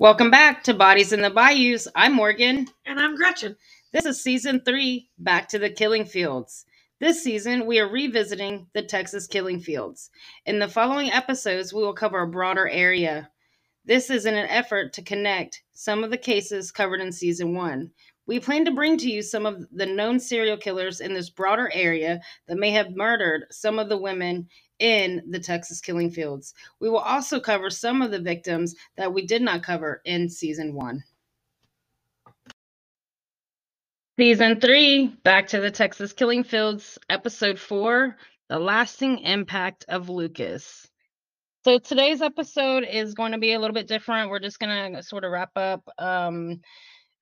Welcome back to Bodies in the Bayous. I'm Morgan. And I'm Gretchen. This is season three, Back to the Killing Fields. This season, we are revisiting the Texas killing fields. In the following episodes, we will cover a broader area. This is in an effort to connect some of the cases covered in season one. We plan to bring to you some of the known serial killers in this broader area that may have murdered some of the women in the Texas killing fields. We will also cover some of the victims that we did not cover in season one. Season three, Back to the Texas Killing Fields, episode four, The Lasting Impact of Lucas. So today's episode is going to be a little bit different. We're just going to sort of wrap up um,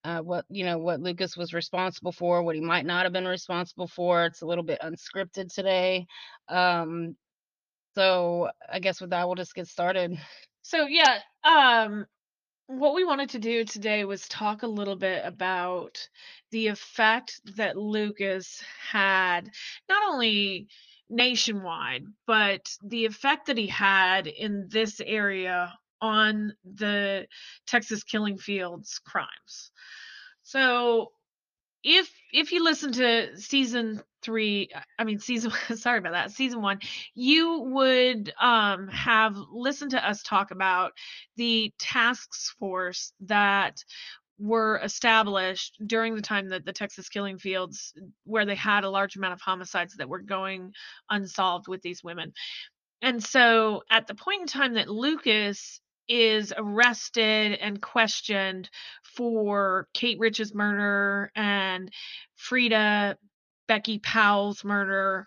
uh, what you know what Lucas was responsible for, what he might not have been responsible for. It's a little bit unscripted today. Um, so I guess with that, we'll just get started. So yeah, um what we wanted to do today was talk a little bit about the effect that Lucas had not only nationwide, but the effect that he had in this area on the Texas killing fields crimes. So if if you listen to season three i mean season sorry about that season one you would um have listened to us talk about the task force that were established during the time that the Texas killing fields where they had a large amount of homicides that were going unsolved with these women. And so at the point in time that Lucas is arrested and questioned for Kate Rich's murder and Frieda Becky Powell's murder,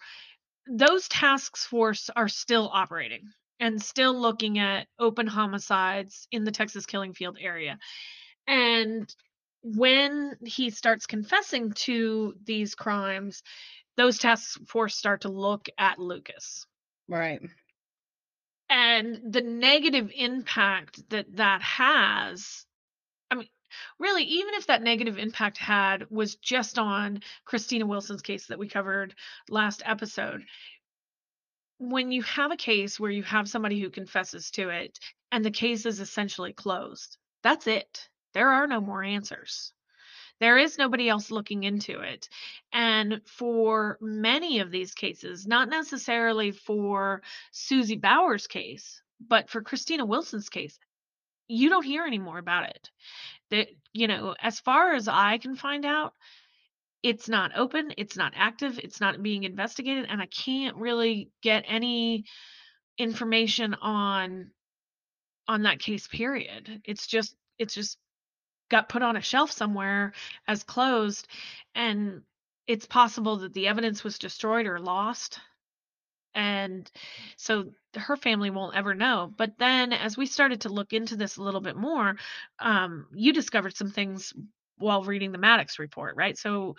those task force are still operating and still looking at open homicides in the Texas killing field area. And when he starts confessing to these crimes, those task force start to look at Lucas. Right and the negative impact that that has i mean really even if that negative impact had was just on christina wilson's case that we covered last episode when you have a case where you have somebody who confesses to it and the case is essentially closed that's it. There are no more answers there is nobody else looking into it. And for many of these cases, not necessarily for Susie Bauer's case, but for Christina Wilson's case, you don't hear any more about it. That, you know, as far as I can find out, it's not open, it's not active, it's not being investigated, and I can't really get any information on on that case period. It's just it's just got put on a shelf somewhere as closed and it's possible that the evidence was destroyed or lost and so her family won't ever know. But then as we started to look into this a little bit more um, you discovered some things while reading the Mattox report right? So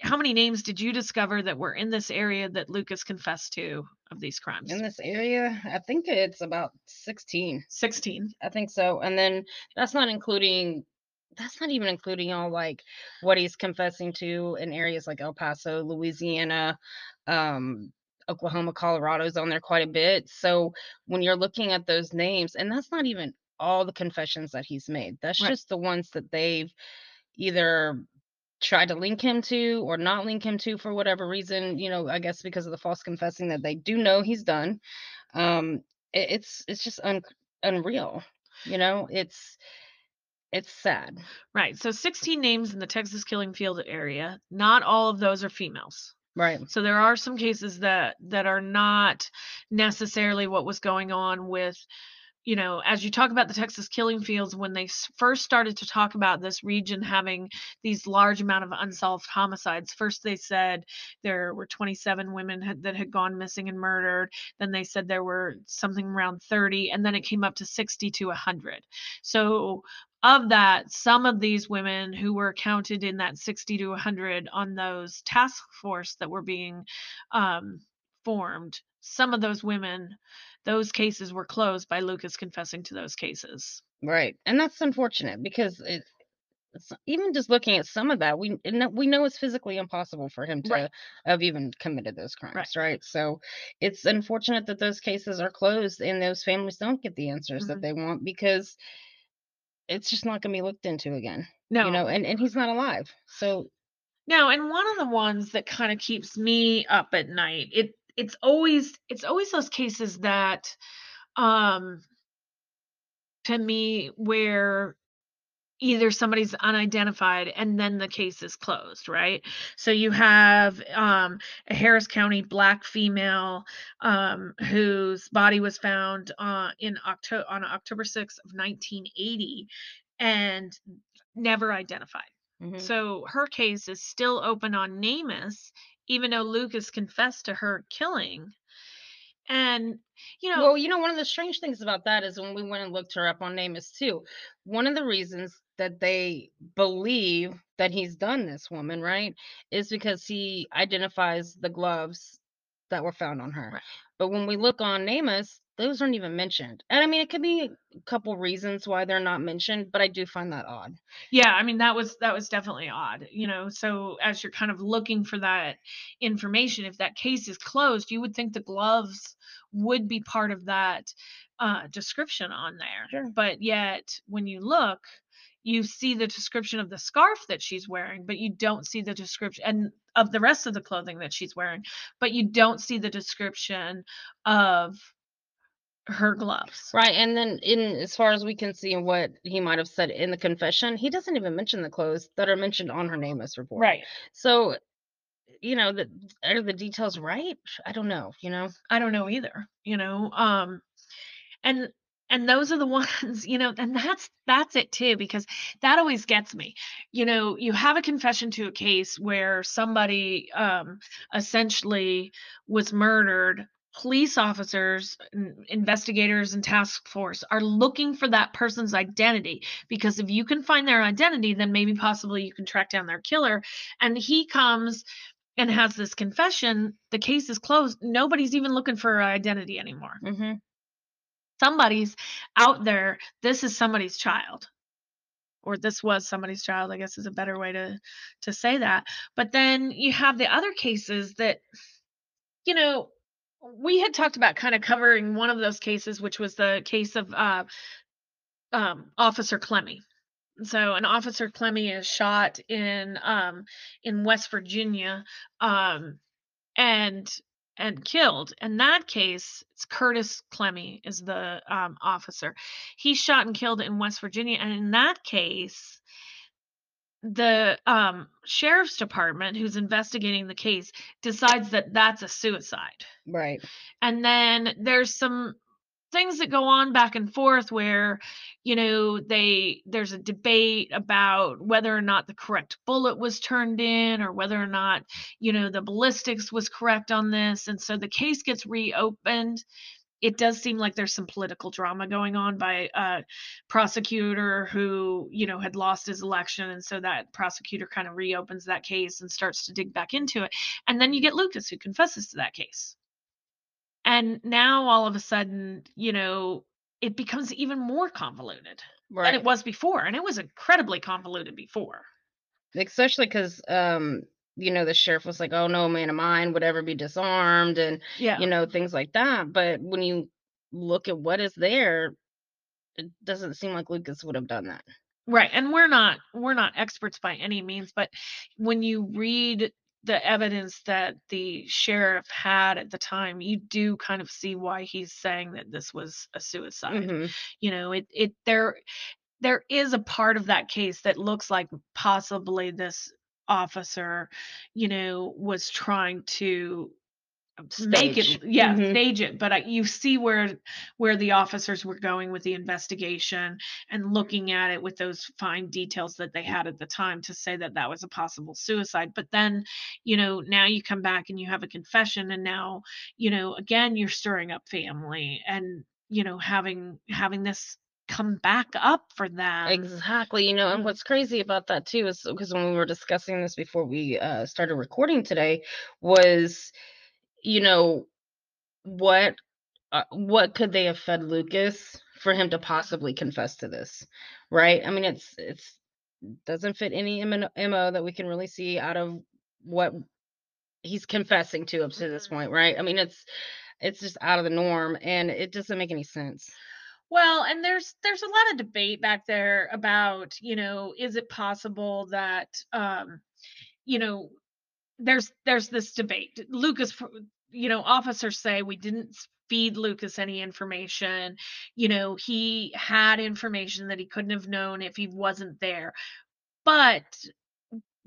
how many names did you discover that were in this area that lucas confessed to of these crimes? In this area? I think it's about 16 16 i think so and then that's not including that's not even including all like what he's confessing to in areas like El Paso, Louisiana, um, Oklahoma, Colorado's on there quite a bit. So when you're looking at those names, and that's not even all the confessions that he's made, that's right. just the ones that they've either tried to link him to or not link him to for whatever reason, you know, I guess because of the false confessing that they do know he's done. Um, it, it's it's just un- unreal. You know, it's it's sad. Right. So 16 names in the Texas killing field area. Not all of those are females. Right. So there are some cases that that are not necessarily what was going on with you know, as you talk about the Texas killing fields, when they first started to talk about this region having these large amount of unsolved homicides, first they said there were 27 women had, that had gone missing and murdered. Then they said there were something around 30, and then it came up to 60 to 100. So of that, some of these women who were counted in that 60 to 100 on those task force that were being um, formed, some of those women, those cases were closed by Lucas confessing to those cases. Right, and that's unfortunate because it, even just looking at some of that, we we know it's physically impossible for him to right. have even committed those crimes, right. right. So it's unfortunate that those cases are closed and those families don't get the answers mm-hmm. that they want because it's just not gonna be looked into again. No. You know, and and he's not alive. So No, and one of the ones that kind of keeps me up at night, it it's always it's always those cases that um to me where either somebody's unidentified and then the case is closed, right? So you have um, a Harris County black female um, whose body was found uh, in October on October 6th of 1980 and never identified. mhm. So her case is still open on NamUs, even though Lucas confessed to her killing. And you know, Well, you know, one of the strange things about that is when we went and looked her up on NamUs too, one of the reasons that they believe that he's done this woman, right, is because he identifies the gloves that were found on her. Right. But when we look on NamUs, those aren't even mentioned. And I mean, it could be a couple reasons why they're not mentioned, but I do find that odd. yeah, I mean that was that was definitely odd, you know. So as you're kind of looking for that information, if that case is closed, you would think the gloves would be part of that uh, description on there. Sure. But yet, when you look, you see the description of the scarf that she's wearing, but you don't see the description and of the rest of the clothing that she's wearing, but you don't see the description of her gloves. Right. And then in as far as we can see what he might have said in the confession, he doesn't even mention the clothes that are mentioned on her NamUs report. Right. So, you know, the are the details right? I don't know, you know. I don't know either, you know. Um and and those are the ones, you know, and that's that's it too because that always gets me. You know, you have a confession to a case where somebody um essentially was murdered. Police officers, investigators and task force are looking for that person's identity because if you can find their identity, then maybe possibly you can track down their killer. And he comes and has this confession, the case is closed. Nobody's even looking for identity anymore. Mhm. Somebody's out there. This is somebody's child. Or this was somebody's child, I guess is a better way to to say that. But then you have the other cases that you know, we had talked about kind of covering one of those cases, which was the case of uh, um, Officer Clemmy. So an Officer Clemmy is shot in um, in West Virginia um, and and killed. In that case, it's Curtis Clemmy is the um, officer. He's shot and killed in West Virginia, and in that case, the um, sheriff's department, who's investigating the case, decides that that's a suicide. Right. And then there's some things that go on back and forth where you know they there's a debate about whether or not the correct bullet was turned in or whether or not you know the ballistics was correct on this and so the case gets reopened it does seem like there's some political drama going on by a prosecutor who you know had lost his election and so that prosecutor kind of reopens that case and starts to dig back into it and then you get lucas who confesses to that case and now all of a sudden you know it becomes even more convoluted Right. than it was before and it was incredibly convoluted before Especially because um, you know, the sheriff was like, "Oh, no man of mine would ever be disarmed," and yeah you know things like that. But when you look at what is there, it doesn't seem like Lucas would have done that. Right. And we're not we're not experts by any means, but when you read the evidence that the sheriff had at the time, you do kind of see why he's saying that this was a suicide. Mhm. You know, it it there there is a part of that case that looks like possibly this officer, you know, was trying to make Stage. it yeah Mhm. stage it but I, you see where where the officers were going with the investigation and looking at it with those fine details that they had at the time to say that that was a possible suicide but then you know now you come back and you have a confession and now you know again you're stirring up family and you know having having this come back up for them Exactly. You know, and Mm. what's crazy about that too is because when we were discussing this before we uh, started recording today, was you know what uh, what could they have fed Lucas for him to possibly confess to this, right? I mean, it's it's doesn't fit any MO that we can really see out of what he's confessing to up to this Mhm. point, right? I mean, it's it's just out of the norm, and it doesn't make any sense. Well, and there's there's a lot of debate back there about, you know, is it possible that um, you know, there's there's this debate. Lucas, you know, officers say we didn't feed Lucas any information. You know, he had information that he couldn't have known if he wasn't there. But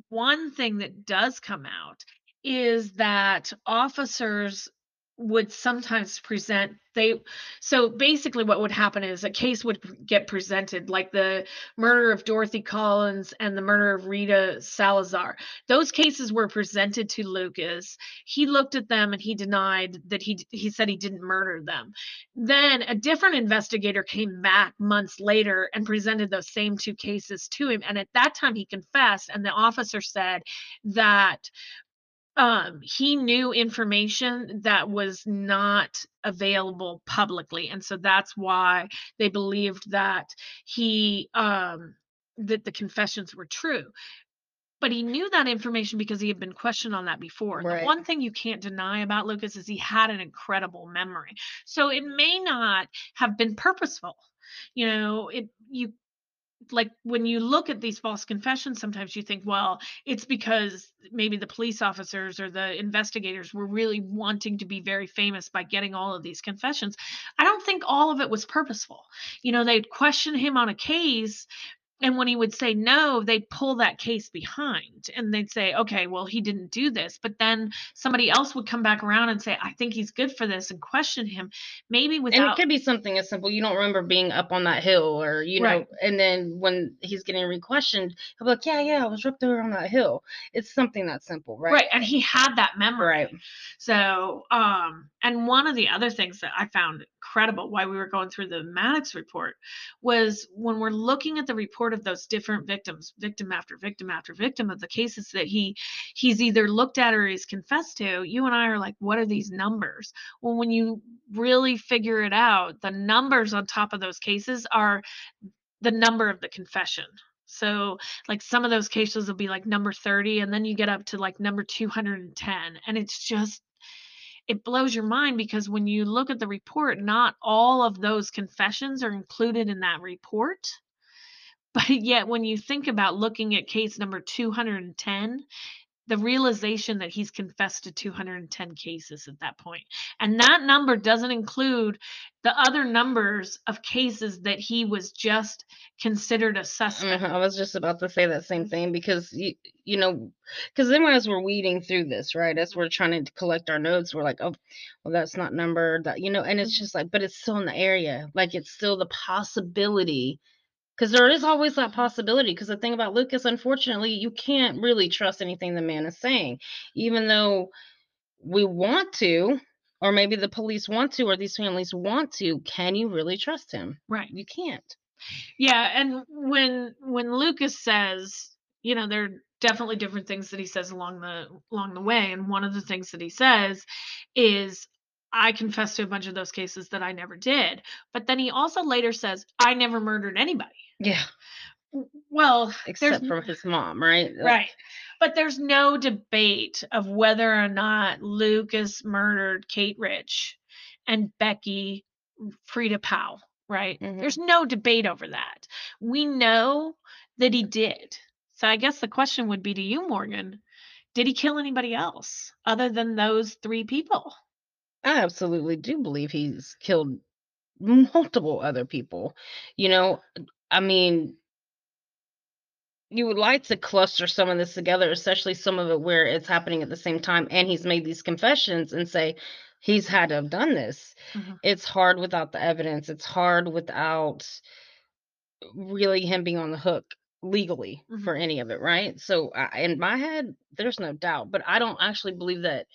one thing that does come out is that officers would sometimes present they so basically what would happen is a case would get presented like the murder of Dorothy Collins and the murder of Rita Salazar. Those cases were presented to Lucas. He looked at them and he denied that he he said he didn't murder them. Then a different investigator came back months later and presented those same two cases to him and at that time he confessed and the officer said that um he knew information that was not available publicly and so that's why they believed that he um that the confessions were true but he knew that information because he had been questioned on that before. The one thing you can't deny about Lucas is he had an incredible memory. So it may not have been purposeful. You know, it you like when you look at these false confessions sometimes you think well it's because maybe the police officers or the investigators were really wanting to be very famous by getting all of these confessions. I don't think all of it was purposeful. You know they'd question him on a case and when he would say no they'd pull that case behind and they'd say okay well he didn't do this but then somebody else would come back around and say i think he's good for this and question him maybe without. And it could be something as simple. You don't remember being up on that hill, or you know, Right. and then when he's getting re-questioned, he'll be like, "Yeah, yeah, I was up there on that hill." It's something that simple, right? right and he had that memory Right. So, um, and one of the other things that I found incredible while we were going through the Mattox report was when we're looking at the report of those different victims, victim after victim after victim of the cases that he he's either looked at or he's confessed to, you and I are like, what are these numbers? Well, when you really figure it out, the numbers on top of those cases are the number of the confession. So, like some of those cases will be like number 30, and then you get up to like number 210. And it's just, it blows your mind because when you look at the report, not all of those confessions are included in that report. But yet, when you think about looking at case number 210, the realization that he's confessed to 210 cases at that point. And that number doesn't include the other numbers of cases that he was just considered a suspect. Uh-huh, I was just about to say that same mm-hmm. thing because you, you know, because then as we're weeding through this, right, as mm-hmm. we're trying to collect our notes, we're like, oh, well, that's not numbered, that you know, and it's just like, but it's still in the area, like it's still the possibility, because there is always that possibility. Because the thing about Lucas, unfortunately, you can't really trust anything the man is saying, even though we want to, or maybe the police want to, or these families want to. Can you really trust him? Right. You can't. Yeah, and when when Lucas says, you know, there are definitely different things that he says along the along the way, and one of the things that he says is I confess to a bunch of those cases that I never did. But then he also later says I never murdered anybody. Yeah, Well, except for his mom, right? Like, Right. But there's no debate of whether or not Lucas murdered Kate Rich and Becky Frieda Powell, right? Mhm. There's no debate over that. We know that he did. So I guess the question would be to you, Morgan, did he kill anybody else other than those three people? I absolutely do believe he's killed multiple other people. You know, I mean, you would like to cluster some of this together, especially some of it where it's happening at the same time, and he's made these confessions and say he's had to have done this. Mhm. It's hard without the evidence. It's hard without really him being on the hook legally Mhm. for any of it, right? So I, in my head, there's no doubt, but I don't actually believe that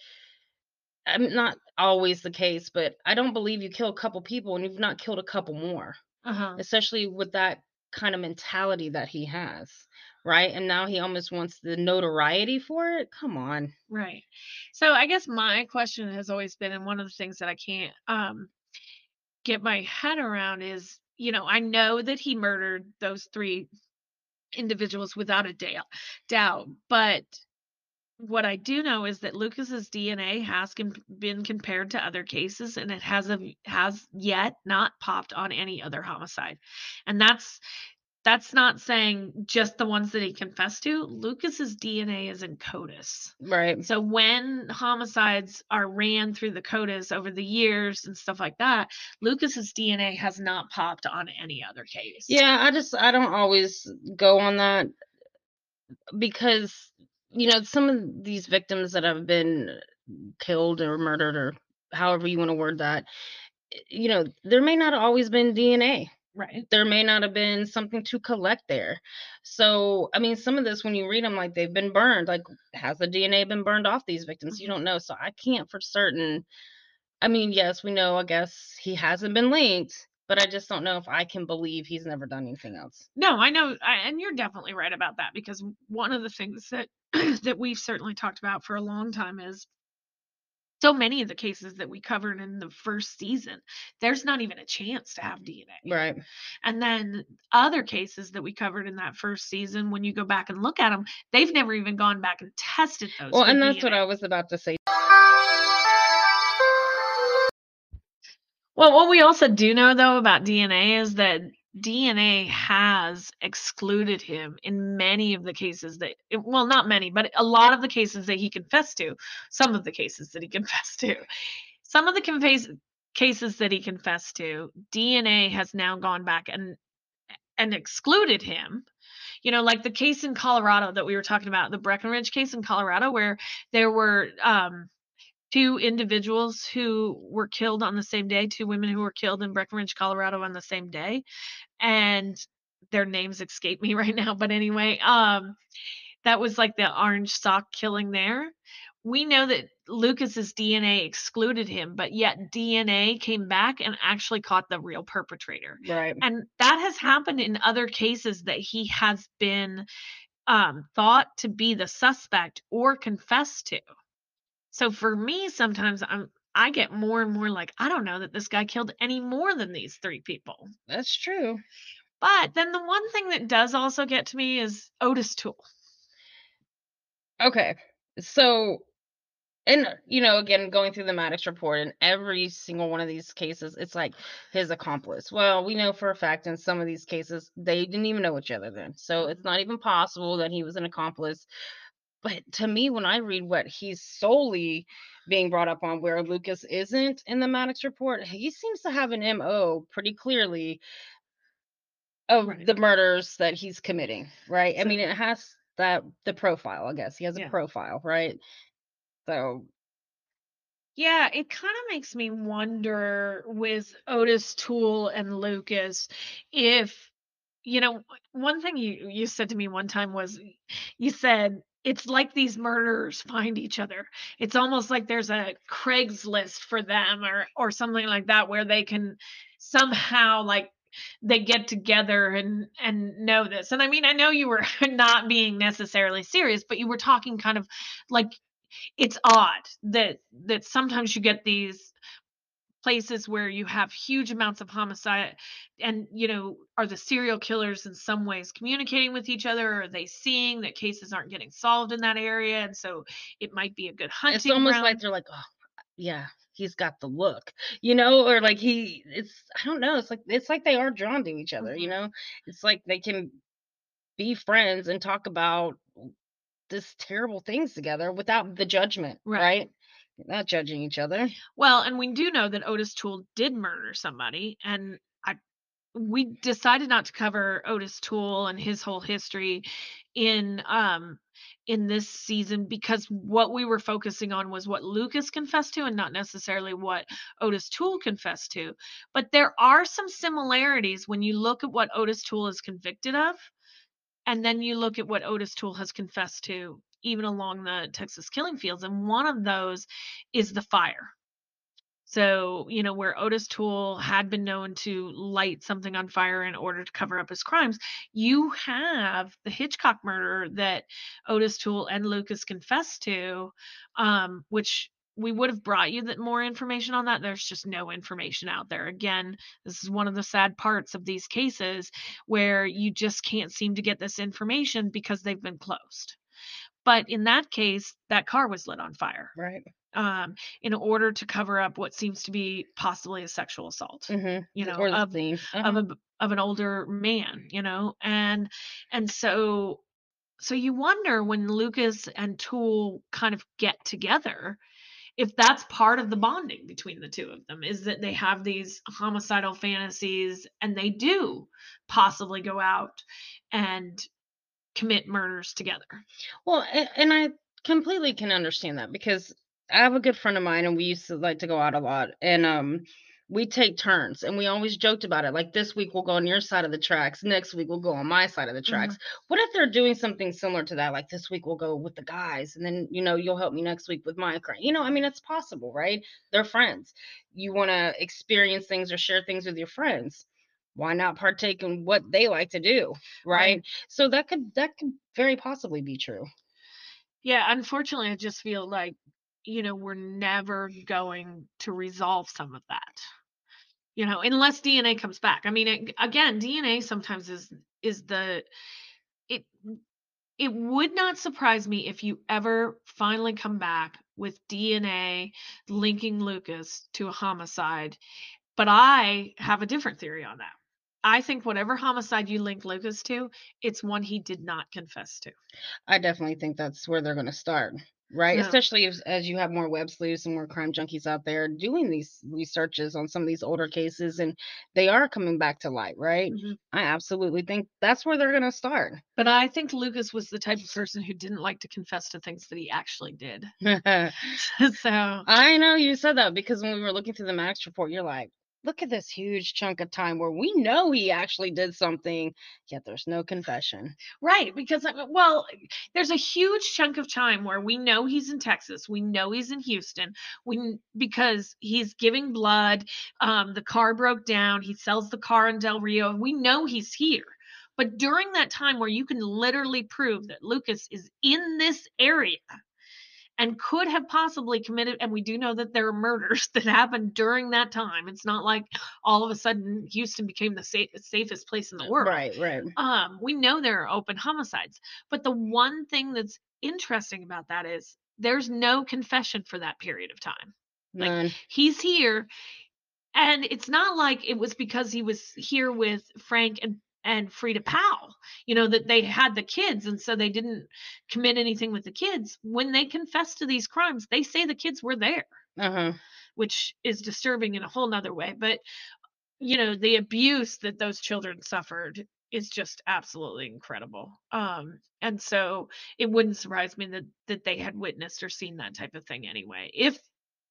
I'm not always the case, but I don't believe you kill a couple people and you've not killed a couple more, Uh-huh. especially with that kind of mentality that he has, right? And now he almost wants the notoriety for it. Come on. Right. So I guess my question has always been, and one of the things that I can't um get my head around is, you know, I know that he murdered those three individuals without a doubt, doubt, but what I do know is that Lucas's DNA has com- been compared to other cases, and it has a, has yet not popped on any other homicide, and that's that's not saying just the ones that he confessed to. Lucas's DNA is in CODIS. Right. So when homicides are ran through the CODIS over the years and stuff like that, Lucas's DNA has not popped on any other case. Yeah, I just I don't always go on that because you know some of these victims that have been killed or murdered or however you want to word that, you know, there may not always been DNA. Right. There may not have been something to collect there. So, I mean, some of this, when you read them, like they've been burned, like has the DNA been burned off these victims? You Mhm. don't know. So, I can't for certain. I mean, yes, we know, I guess he hasn't been linked, but I just don't know if I can believe he's never done anything else. No, I know, I, and you're definitely right about that because one of the things that that we've certainly talked about for a long time is so many of the cases that we covered in the first season, there's not even a chance to have mm-hmm. DNA. Right. And then other cases that we covered in that first season, when you go back and look at them, they've never even gone back and tested those. Well, and that's what I was about to say. Well, what we also do know though about DNA is that DNA has excluded him in many of the cases that, well, not many, but a lot of the cases that he confessed to. Some of the cases that he confessed to. Some of the confess- cases that he confessed to, DNA has now gone back and and excluded him. You know, like the case in Colorado that we were talking about, the Breckenridge case in Colorado, where there were um, two individuals who were killed on the same day, two women who were killed in Breckenridge, Colorado on the same day. And their names escape me right now. But anyway, um, that was like the orange sock killing there. We know that Lucas's DNA excluded him, but yet DNA came back and actually caught the real perpetrator. Right. And that has happened in other cases that he has been um, thought to be the suspect or confessed to. So for me, sometimes I'm I get more and more like I don't know that this guy killed any more than these three people. That's true. But then the one thing that does also get to me is Otis Toole. Okay. So, and uh, you know, again, going through the Mattox report and every single one of these cases, it's like his accomplice. Well, we know for a fact in some of these cases, they didn't even know each other then. So it's not even possible that he was an accomplice. But to me, when I read what he's solely being brought up on, where Lucas isn't in the Mattox report, he seems to have an MO pretty clearly of Right. the murders that he's committing, right? I mean, it has that the profile, I guess. He has a profile, right? So, Yeah, it kind of makes me wonder with Otis Toole and Lucas if you know one thing you you said to me one time was you said it's like these murderers find each other. It's almost like there's a Craigslist for them or or something like that where they can somehow like they get together and and know this. And I mean, I know you were not being necessarily serious, but you were talking kind of like it's odd that that sometimes you get these places where you have huge amounts of homicide and you know are the serial killers in some ways communicating with each other or are they seeing that cases aren't getting solved in that area and so it might be a good hunting it's almost ground. like they're like, "Oh, yeah, he's got the look." You know, or like he it's I don't know, it's like it's like they are drawn to each other, you Mhm. know? It's like they can be friends and talk about this terrible things together without the judgment, Right. right? Not judging each other. Well, and we do know that Otis Toole did murder somebody, and I we decided not to cover Otis Toole and his whole history in um in this season because what we were focusing on was what Lucas confessed to and not necessarily what Otis Toole confessed to. But there are some similarities when you look at what Otis Toole is convicted of and then you look at what Otis Toole has confessed to even along the Texas killing fields and one of those is the fire. So, you know, where Otis Toole had been known to light something on fire in order to cover up his crimes, you have the Hitchcock murder that Otis Toole and Lucas confessed to, um, which we would have brought you that more information on that. There's just no information out there. Again, this is one of the sad parts of these cases where you just can't seem to get this information because they've been closed. But in that case, that car was lit on fire Right. um, in order to cover up what seems to be possibly a sexual assault, Mm-hmm. you know, or of. Uh-huh. a b- of an older man, you know, and and so so you wonder when Lucas and Toole kind of get together if that's part of the bonding between the two of them is that they have these homicidal fantasies and they do possibly go out and commit murders together. Well, and I completely can understand that because I have a good friend of mine and we used to like to go out a lot and um we take turns and we always joked about it like this week we'll go on your side of the tracks next week we'll go on my side of the tracks. What if they're doing something similar to that like this week we'll go with the guys and then you know you'll help me next week with my crime. You know i mean it's possible right? They're friends. You want to experience things or share things with your friends why not partake in what they like to do right, Right. so that could that could very possibly be true Yeah, unfortunately, I just feel like, you know, we're never going to resolve some of that. You know, unless DNA comes back. I mean, it, again, DNA sometimes is is the it it would not surprise me if you ever finally come back with DNA linking Lucas to a homicide, but I have a different theory on that. I think whatever homicide you link Lucas to, it's one he did not confess to. I definitely think that's where they're going to start, right? Yeah. Especially as, as you have more web sleuths and more crime junkies out there doing these researches on some of these older cases, and they are coming back to light, right? Mhm. I absolutely think that's where they're going to start. But I think Lucas was the type of person who didn't like to confess to things that he actually did. so I know you said that because when we were looking through the Max report, you're like, look at this huge chunk of time where we know he actually did something, yet there's no confession. right, because I- well, there's a huge chunk of time where we know he's in Texas, we know he's in Houston, we because he's giving blood. Um, the car broke down. He sells the car in Del Rio. We know he's here. But during that time where you can literally prove that Lucas is in this area and could have possibly committed and we do know that there are murders that happened during that time it's not like all of a sudden houston became the sa- safest place in the world Right, right. um we know there are open homicides but the one thing that's interesting about that is there's no confession for that period of time Like, None. he's here and it's not like it was because he was here with frank and and Frieda Powell, you know, that they had the kids and so they didn't commit anything with the kids. When they confess to these crimes, they say the kids were there, Uh-huh. which is disturbing in a whole nother way. But, you know, the abuse that those children suffered is just absolutely incredible. Um, and so it wouldn't surprise me that that they had witnessed or seen that type of thing anyway. If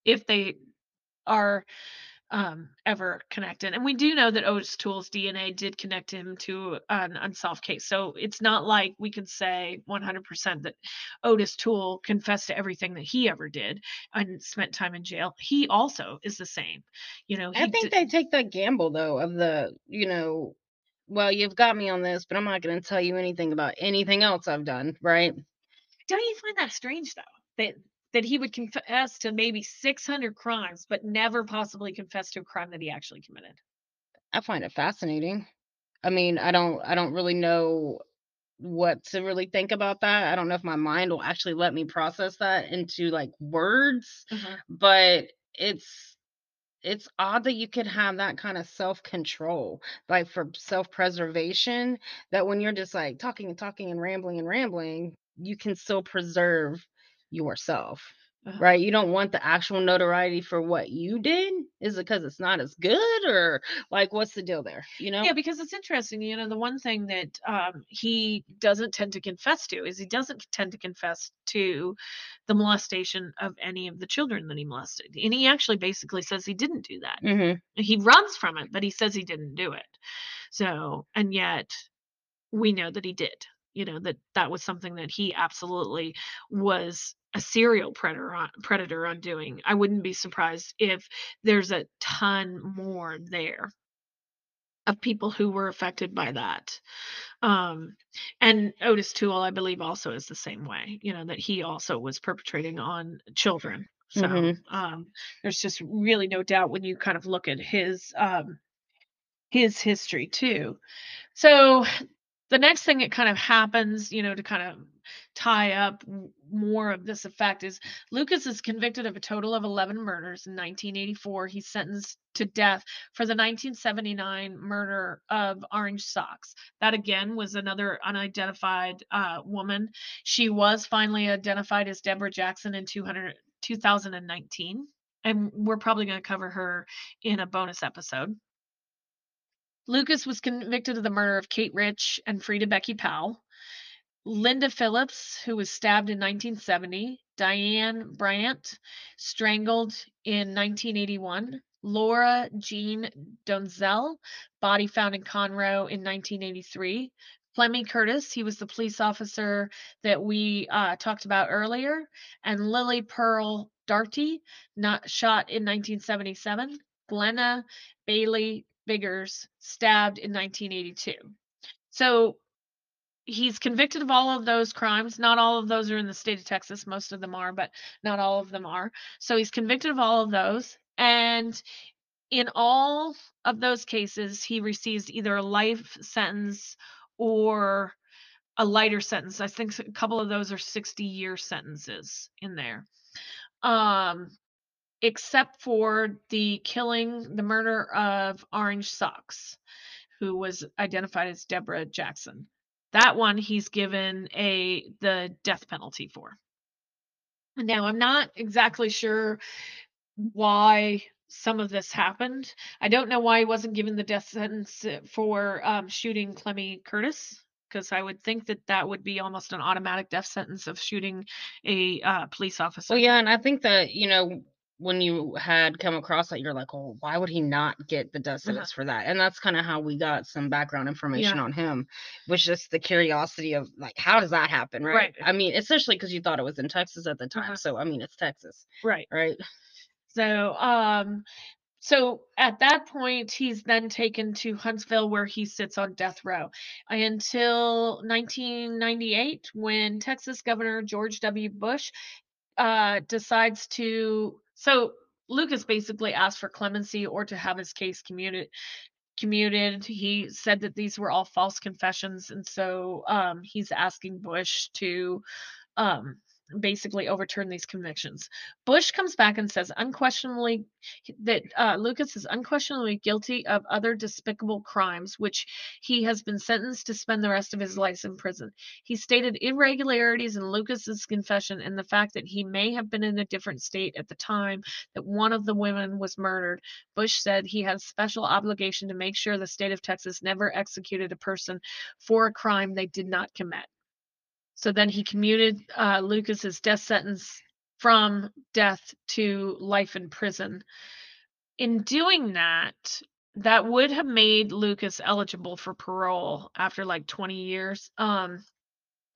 if they are um, ever connected. And we do know that Otis Toole's DNA did connect him to an unsolved case. So it's not like we could say 100% that Otis Toole confessed to everything that he ever did and spent time in jail. He also is the same. You know, he I think did- they take that gamble though of the, you know, well, you've got me on this, but I'm not going to tell you anything about anything else I've done, right? don't you find that strange though? That that he would confess to maybe 600 crimes but never possibly confess to a crime that he actually committed. I find it fascinating. I mean, I don't I don't really know what to really think about that. I don't know if my mind will actually let me process that into like words, mm-hmm. but it's it's odd that you could have that kind of self-control, like for self-preservation, that when you're just like talking and talking and rambling and rambling, you can still preserve yourself. Uh-huh. Right? You don't want the actual notoriety for what you did. Is it because it's not as good or like what's the deal there? You know? Yeah, because it's interesting. You know, the one thing that um, he doesn't tend to confess to is he doesn't tend to confess to the molestation of any of the children that he molested. And he actually basically says he didn't do that. hmm He runs from it, but he says he didn't do it. So, and yet we know that he did. You know, that that was something that he absolutely was a serial predator on, predator on doing. I wouldn't be surprised if there's a ton more there of people who were affected by that. Um, and Otis Toole, I believe, also is the same way, you know, that he also was perpetrating on children. So Mhm. um, there's just really no doubt when you kind of look at his um, his history too. So the next thing that kind of happens, you know, to kind of tie up more of this effect is Lucas is convicted of a total of 11 murders in 1984. He's sentenced to death for the 1979 murder of Orange Socks. That again was another unidentified uh, woman. She was finally identified as Deborah Jackson in 200, 2019. And we're probably going to cover her in a bonus episode. Lucas was convicted of the murder of Kate Rich and Frieda Becky Powell. Linda Phillips, who was stabbed in 1970. Diane Bryant, strangled in 1981. Laura Jean Donzel, body found in Conroe in 1983. Clemmy Curtis, he was the police officer that we uh, talked about earlier. And Lily Pearl Darty, not shot in 1977. Glenna Bailey Biggers, stabbed in 1982. So he's convicted of all of those crimes. Not all of those are in the state of Texas. Most of them are, but not all of them are. So he's convicted of all of those. And in all of those cases, he receives either a life sentence or a lighter sentence. I think a couple of those are 60 year sentences in there. Um, except for the killing, the murder of Orange Socks, who was identified as Deborah Jackson. That one he's given a the death penalty for. Now I'm not exactly sure why some of this happened. I don't know why he wasn't given the death sentence for um, shooting Clemmy Curtis because I would think that that would be almost an automatic death sentence of shooting a uh, police officer. Well, yeah, and I think that you know when you had come across that, you're like, "Oh, why would he not get the death Uh-huh. sentence for that?" And that's kind of how we got some background information Yeah. on him, was just the curiosity of like, how does that happen, right? Right. I mean, especially because you thought it was in Texas at the time, Uh-huh. so I mean, it's Texas, Right. right? So, um, so at that point, he's then taken to Huntsville, where he sits on death row until 1998, when Texas Governor George W. Bush uh, decides to. So Lucas basically asked for clemency or to have his case commuted. Commuted. He said that these were all false confessions, and so um, he's asking Bush to um, basically overturn these convictions. Bush comes back and says unquestionably that uh, Lucas is unquestionably guilty of other despicable crimes, which he has been sentenced to spend the rest of his life in prison. He stated irregularities in Lucas's confession and the fact that he may have been in a different state at the time that one of the women was murdered. Bush said he had a special obligation to make sure the state of Texas never executed a person for a crime they did not commit. So then he commuted uh, Lucas's death sentence from death to life in prison. In doing that, that would have made Lucas eligible for parole after like 20 years. Um,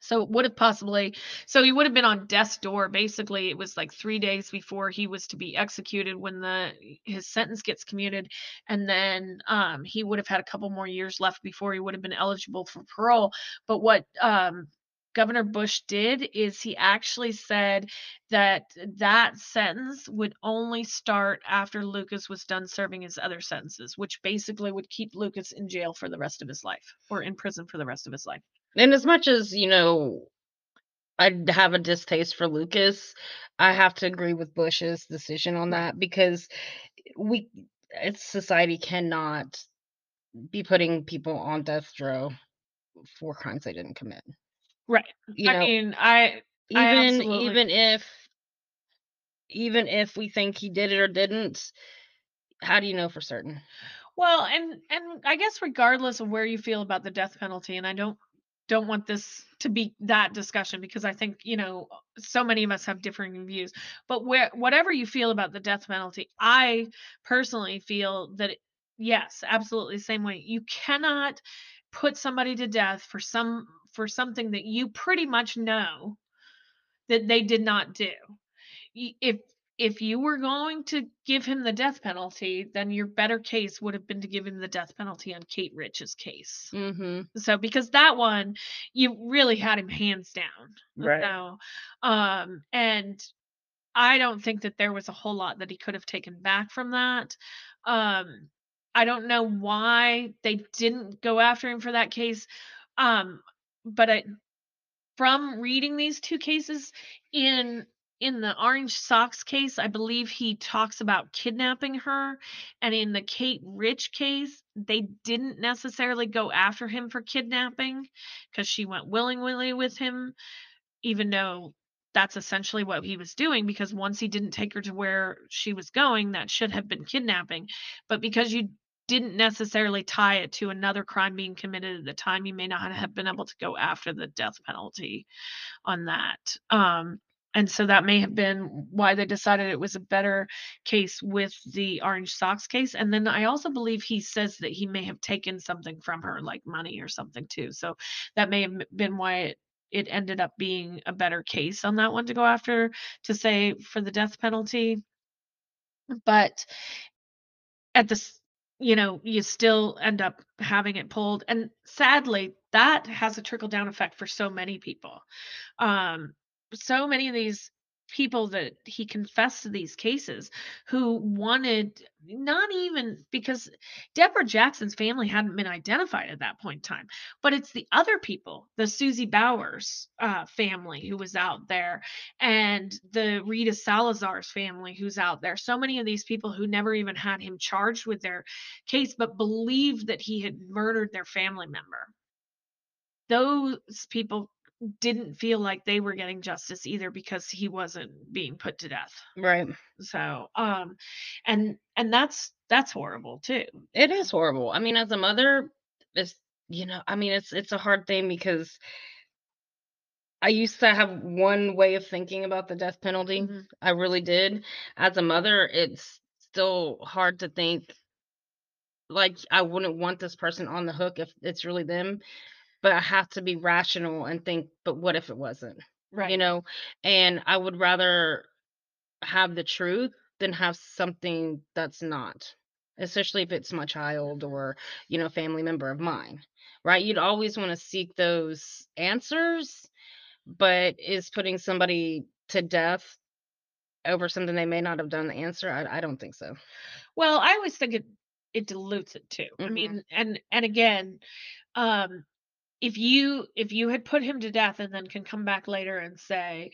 so it would have possibly, so he would have been on death's door. Basically, it was like three days before he was to be executed when the his sentence gets commuted, and then um, he would have had a couple more years left before he would have been eligible for parole. But what um, Governor Bush did is he actually said that that sentence would only start after Lucas was done serving his other sentences, which basically would keep Lucas in jail for the rest of his life or in prison for the rest of his life. And as much as you know, I have a distaste for Lucas, I have to agree with Bush's decision on that because we, it's society cannot be putting people on death row for crimes they didn't commit. Right. You know, I mean, I I even absolutely- even if even if we think he did it or didn't, how do you know for certain? well, and and I guess regardless of where you feel about the death penalty, and I don't don't want this to be that discussion because I think you know so many of us have differing views. But where whatever you feel about the death penalty, I personally feel that it, yes, absolutely same way. You cannot put somebody to death for some for something that you pretty much know that they did not do. If if you were going to give him the death penalty, then your better case would have been to give him the death penalty on Kate Rich's case. Mm-hmm. So because that one, you really had him hands down. Right. So, um, and I don't think that there was a whole lot that he could have taken back from that. Um, I don't know why they didn't go after him for that case. Um, but I, from reading these two cases in in the Orange Socks case, I believe he talks about kidnapping her, and in the Kate Rich case, they didn't necessarily go after him for kidnapping because she went willingly with him, even though that's essentially what he was doing because once he didn't take her to where she was going, that should have been kidnapping. But because you didn't necessarily tie it to another crime being committed at the time, you may not have been able to go after the death penalty on that. Um, and so that may have been why they decided it was a better case with the orange socks case and then i also believe he says that he may have taken something from her like money or something too so that may have been why it it ended up being a better case on that one to go after to say for the death penalty but at this you know you still end up having it pulled and sadly that has a trickle down effect for so many people. Um so many of these people that he confessed to these cases who wanted not even because Deborah Jackson's family hadn't been identified at that point in time, but it's the other people, the Susie Bowers uh, family who was out there, and the Rita Salazar's family who's out there. So many of these people who never even had him charged with their case, but believed that he had murdered their family member. Those people didn't feel like they were getting justice either because he wasn't being put to death. Right. So, um and and that's that's horrible too. It is horrible. I mean, as a mother, it's you know, I mean, it's it's a hard thing because I used to have one way of thinking about the death penalty. Mhm. I really did. As a mother, it's still hard to think like I wouldn't want this person on the hook if it's really them but I have to be rational and think, but what if it wasn't? Right. You know, and I would rather have the truth than have something that's not, especially if it's my child or, you know, family member of mine. Right? You'd always want to seek those answers, but is putting somebody to death over something they may not have done the answer? I, I don't think so. Well, I always think it it dilutes it too. I Mhm. mean, and and again, um if you if you had put him to death and then can come back later and say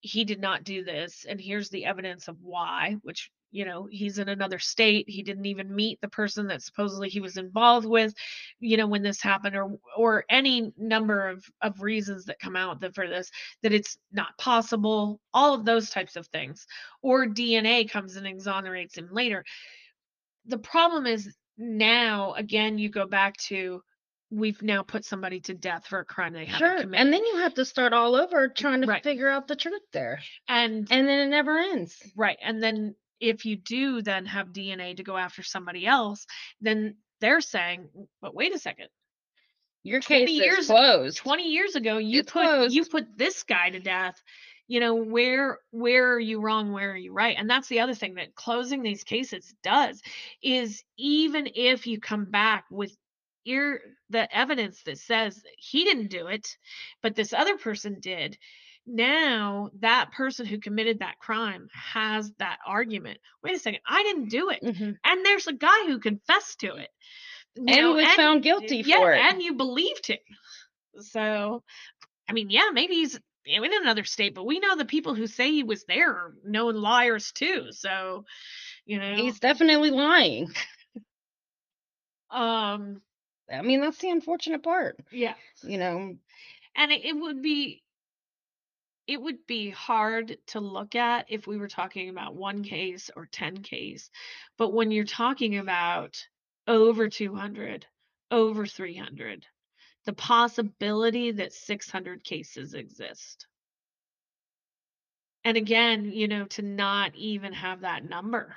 he did not do this and here's the evidence of why which you know he's in another state he didn't even meet the person that supposedly he was involved with you know when this happened or or any number of of reasons that come out that for this that it's not possible all of those types of things or dna comes and exonerates him later. The problem is now again you go back to we've now put somebody to death for a crime they haven't Sure. committed. And then you have to start all over trying to Right. figure out the truth there. and And then it never ends. right, and then if you do then have DNA to go after somebody else, then they're saying, but wait a second, Your 20 case years- is closed. 20 years ago you It's put you put this guy to death. You know, where where are you wrong, where are you right? And that's the other thing that closing these cases does is even if you come back with your the evidence that says he didn't do it, but this other person did, now that person who committed that crime has that argument. Wait a second, I didn't do it. Mhm. And there's a guy who confessed to it. You And know, was found guilty yeah, for it. and you believed him. So, I mean, yeah, maybe he's in another state, but we know the people who say he was there are known liars too. So, you know, He's definitely lying. um, I mean, that's the unfortunate part. yeah, You know, and it, it would be it would be hard to look at if we were talking about one case or 10 case but when you're talking about over 200 over 300 the possibility that 600 cases exist and again you know to not even have that number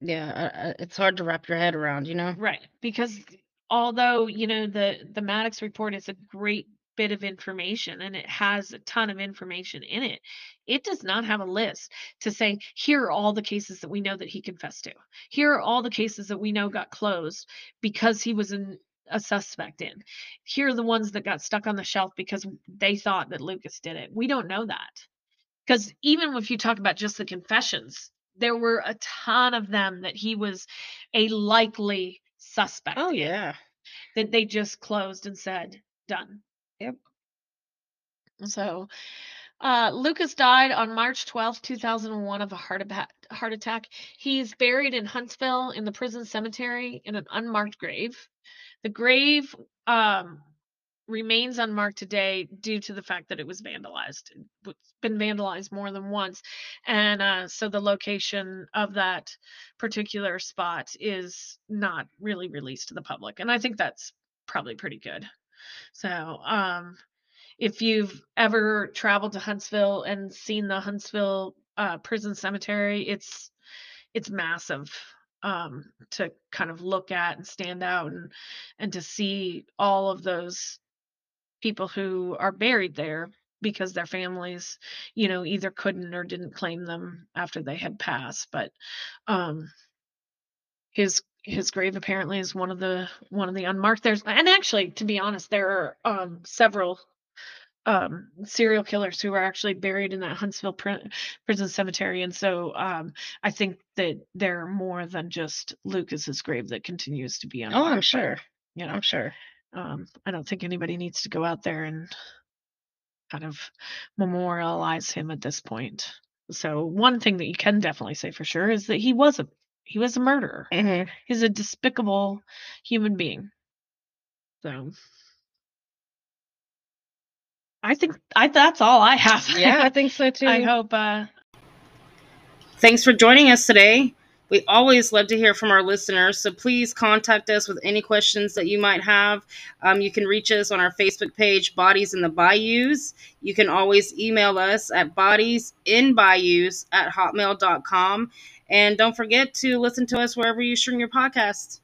yeah, it's hard to wrap your head around, you know? Right. Because although, you know, the the Mattox report is a great bit of information and it has a ton of information in it, it does not have a list to say here are all the cases that we know that he confessed to. Here are all the cases that we know got closed because he was in a suspect in. Here are the ones that got stuck on the shelf because they thought that Lucas did it. We don't know that. Because even if you talk about just the confessions, there were a ton of them that he was a likely suspect. Oh, yeah. That they just closed and said, done. Yep. So, uh, Lucas died on March 12th, 2001 of a heart, aba- heart attack. He's buried in Huntsville in the prison cemetery in an unmarked grave. The grave um, remains unmarked today due to the fact that it was vandalized. It's been vandalized more than once. And uh, so the location of that particular spot is not really released to the public. And I think that's probably pretty good. So, um, if you've ever traveled to Huntsville and seen the Huntsville uh, prison cemetery, it's it's massive um, to kind of look at and stand out and and to see all of those people who are buried there because their families, you know, either couldn't or didn't claim them after they had passed. But um, his his grave apparently is one of the one of the unmarked. There's and actually, to be honest, there are um, several um, serial killers who are actually buried in that Huntsville pr- prison cemetery, and so um, I think that there are more than just Lucas's grave that continues to be unmarked. Oh, I'm but, sure. You know, I'm sure. Um, I don't think anybody needs to go out there and kind of memorialize him at this point. So one thing that you can definitely say for sure is that he was a he was a murderer. hmm He's a despicable human being. So I think I that's all I have. Yeah, I think so too. I hope uh Thanks for joining us today. We always love to hear from our listeners, so please contact us with any questions that you might have. Um, you can reach us on our Facebook page, Bodies in the Bayous. You can always email us at bodiesinbayous at hotmail.com. And don't forget to listen to us wherever you stream your podcasts.